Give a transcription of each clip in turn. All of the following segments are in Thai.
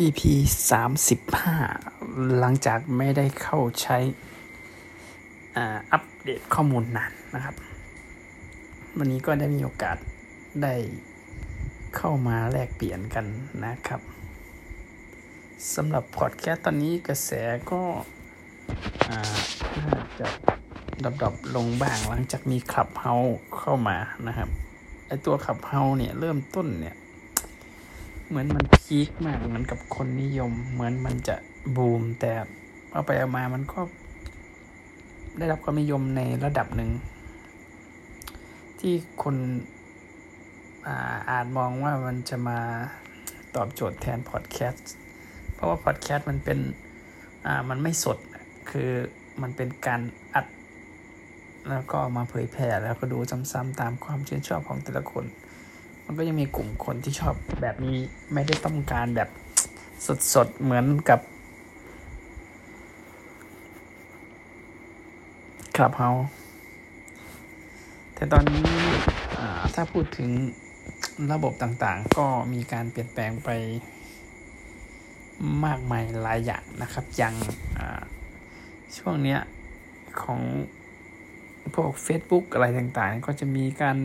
EP 35 หลังจากไม่ได้เข้าใช้อัปเดตข้อมูลนานนะครับ วันนี้ก็ได้มีโอกาสได้เข้ามาแลกเปลี่ยนกันนะครับสำหรับพอดแคสต์ตอนนี้กระแสก็น่าจะดับๆลงบ้างหลังจากมีคลับเฮาเข้ามานะครับไอตัวขับเฮาเนี่ยเริ่มต้นเนี่ย เหมือนมันพีคมากเหมือนกับคนนิยม เหมือนมันจะบูม แต่เอาไปเอามามันก็ ได้รับความนิยมในระดับหนึ่ง ที่คนอาอาจมองว่ามันจะมาตอบโจทย์แทนพอดแคสต์เพราะว่าพอดแคสต์มันเป็นอ่ามันไม่สดคือมันเป็นการอัด แล้วก็มาเผยแผ่แล้วก็ดูซ้ำๆตามความชื่นชอบของแต่ละคน มันก็ยังมีกลุ่มคนที่ชอบแบบนี้ไม่ได้ต้องการแบบสดๆ เหมือนกับคลับเฮาแต่ตอนนี้ถ้าพูดถึงระบบต่างๆ ก็มีการเปลี่ยนแปลงไปมากมายหลายอย่างนะครับ อย่างช่วงเนี้ยของพวก Facebook อะไรต่างๆ ก็จะมีการ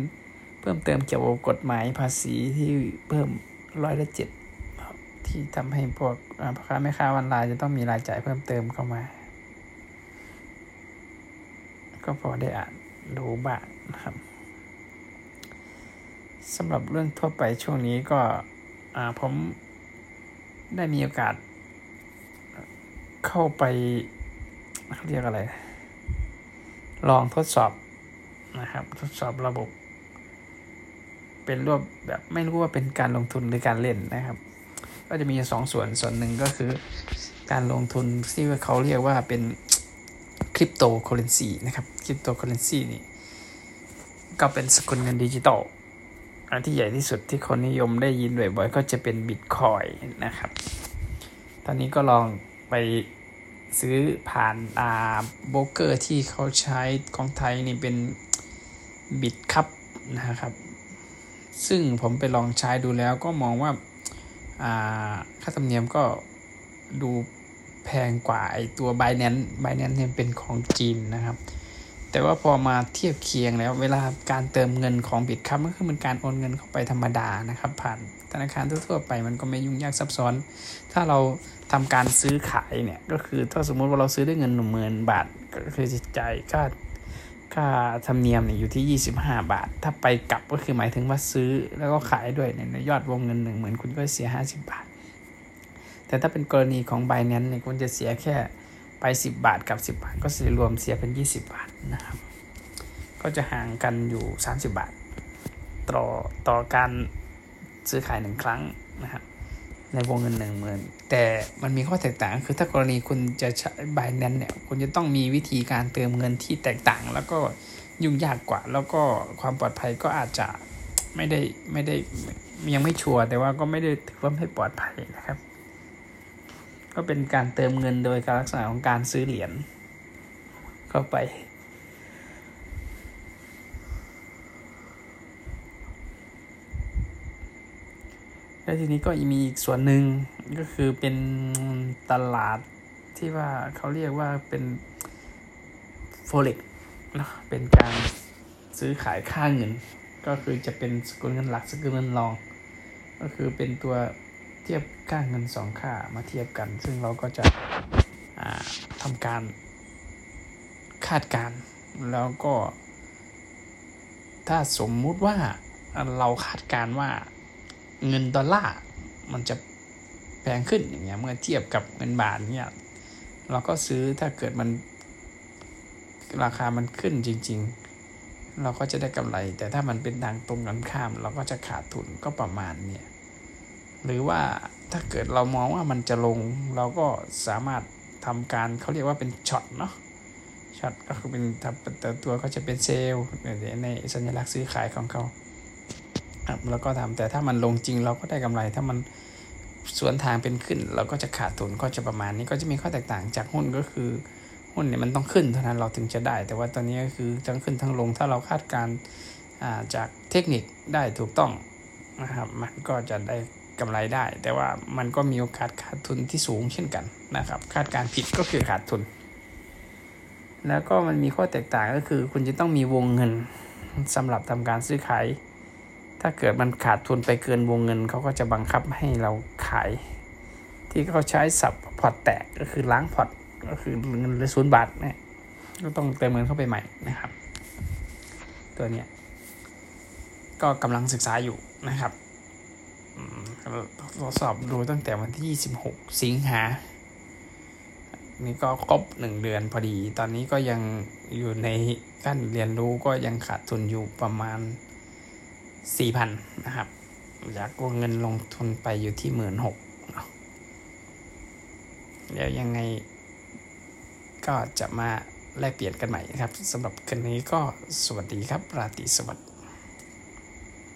เพิ่มเติมเกี่ยวกับกฎหมายภาษีที่เพิ่มร้อยละเจ็ดที่ทำให้พวกพ่อค้าแม่ค้าออนไลน์จะต้องมีรายจ่ายเพิ่มเติมเข้ามา ก็พอได้อ่านดูบ้างนะครับสำหรับเรื่องทั่วไปช่วงนี้ก็ผมได้มีโอกาส เข้าไปเขาเรียกอะไร ลองทดสอบนะครับ ทดสอบระบบ เป็นรูปแบบไม่รู้ว่าเป็นการลงทุนหรือการเล่นนะครับ ก็จะมีสองส่วนส่วนหนึ่งก็คือ การลงทุนที่เขาเรียกว่าเป็นคริปโตเคอร์เรนซีนะครับคริปโตเคอร์เรนซีนี่ก็เป็นสกุลเงินดิจิตอลอันที่ใหญ่ที่สุดที่คนนิยมได้ยินบ่อยๆก็จะเป็นบิตคอยนะครับ ตอนนี้ก็ลองไปซื้อผ่านอ่าโบรกเกอร์ที่เขาใช้ของไทยนี่เป็น Bitkub นะครับ ซึ่งผมไปลองใช้ดูแล้วก็มองว่าค่าธรรมเนียมก็ดูแพงกว่าไอตัว Binance Binance เนี่ยเป็นของจีนนะครับ แต่ว่าพอมาเทียบเคียงแล้ว เวลาการเติมเงินของบิตคัพก็คือมันการโอนเงินเข้าไปธรรมดานะครับ ผ่านธนาคารทั่วๆไปมันก็ไม่ยุ่งยากซับซ้อน ถ้าเราทำการซื้อขายเนี่ยก็คือถ้าสมมุติว่าเราซื้อด้วยเงินหนึ่งหมื่นบาทก็คือจะจ่ายค่า ค่าธรรมเนียมเนี่ยอยู่ที่ 25 บาท ถ้าไปกลับก็คือหมายถึงว่าซื้อแล้วก็ขายด้วยในยอดวงเงินหนึ่งหมื่นคุณก็เสีย 50 บาท แต่ถ้าเป็นกรณีของ b บแนนเนี่ยคุณจะเสียแค่ไป 10 บาทกับ 10 บาท ก็จะรวมเสียเป็น 20 บาทนะครับ ก็จะห่างกันอยู่ 30 บาท ต่อต่อการซื้อขายหนึ่งครั้งนะครับ ในวงเงินหนึ่งหมื่นแต่มันมีข้อแตกต่างคือถ้ากรณีคุณจะใช้บายนั้นเนี่ยคุณจะต้องมีวิธีการเติมเงินที่แตกต่าง แล้วก็ยุ่งยากกว่า แล้วก็ความปลอดภัยก็อาจจะไม่ได้ไม่ได้ยังไม่ชัวร์แต่ว่าก็ไม่ได้ถือว่าไม่ปลอดภัยนะครับ ก็เป็นการเติมเงินโดยการลักษณะของการซื้อเหรียญเข้าไป แล้วทีนี้ก็มีอีกส่วนหนึ่งก็คือเป็นตลาดที่ว่าเขาเรียกว่าเป็นโฟเล็กเนะเป็นการซื้อขายค่าเงิน ก็คือจะเป็นสกุลเงินหลักสกุลเงินรอง ก็คือเป็นตัวเทียบค่าเงินสองค่ามาเทียบกัน ซึ่งเราก็จะทำการคาดการแล้วก็ ถ้าสมมุติว่าเราคาดการว่า เงินดอลลาร์มันจะแพงขึ้นอย่างเงี้ยเมื่อเทียบกับเงินบาทเนี่ยเราก็ซื้อถ้าเกิดมันราคามันขึ้นจริง ๆ เราก็จะได้กำไร แต่ถ้ามันเป็นทางตรงกันข้าม เราก็จะขาดทุนก็ประมาณเนี่ยหรือว่าถ้าเกิดเรามองว่ามันจะลง เราก็สามารถทำการเขาเรียกว่าเป็นช็อตเนาะช็อตก็คือเป็นแต่ตัวก็จะเป็นเซลล์ในสัญลักษณ์ซื้อขายของเขา ครับแล้วก็ทำแต่ถ้ามันลงจริงเราก็ได้กำไร ถ้ามันสวนทางเป็นขึ้น เราก็จะขาดทุนก็จะประมาณนี้ก็จะมีข้อแตกต่างจากหุ้นก็คือหุ้นเนี่ยมันต้องขึ้นเท่านั้นเราถึงจะได้ แต่ว่าตอนนี้ก็คือทั้งขึ้นทั้งลงถ้าเราคาดการจากเทคนิคได้ถูกต้องนะครับมันก็จะได้กำไรได้ แต่ว่ามันก็มีโอกาสขาดทุนที่สูงเช่นกันนะครับ คาดการผิดก็คือขาดทุน แล้วก็มันมีข้อแตกต่างก็คือ คุณจะต้องมีวงเงินสำหรับทำการซื้อขาย ถ้าเกิดมันขาดทุนไปเกินวงเงินเขาก็จะบังคับให้เราขาย ที่เขาใช้สับพอร์ตแตกก็คือล้างพอร์ตก็คือเงินเหลือศูนย์บาทเนี่ยก็ต้องเติมเงินเข้าไปใหม่นะครับ ตัวเนี้ยก็กำลังศึกษาอยู่นะครับทดสอบดูตั้งแต่วันที่ 26 สิงหา นี่ก็ครบหนึ่งเดือนพอดี ตอนนี้ก็ยังอยู่ในขั้นเรียนรู้ก็ยังขาดทุนอยู่ประมาณ สี่พันนะครับอยากวงเงินลงทุนไปอยู่ที่หมื่นหกแล้วยังไงก็จะมาแลกเปลี่ยนกันใหม่นะครับสำหรับคืนนี้ก็สวัสดีครับ ราตรีสวัสดิ์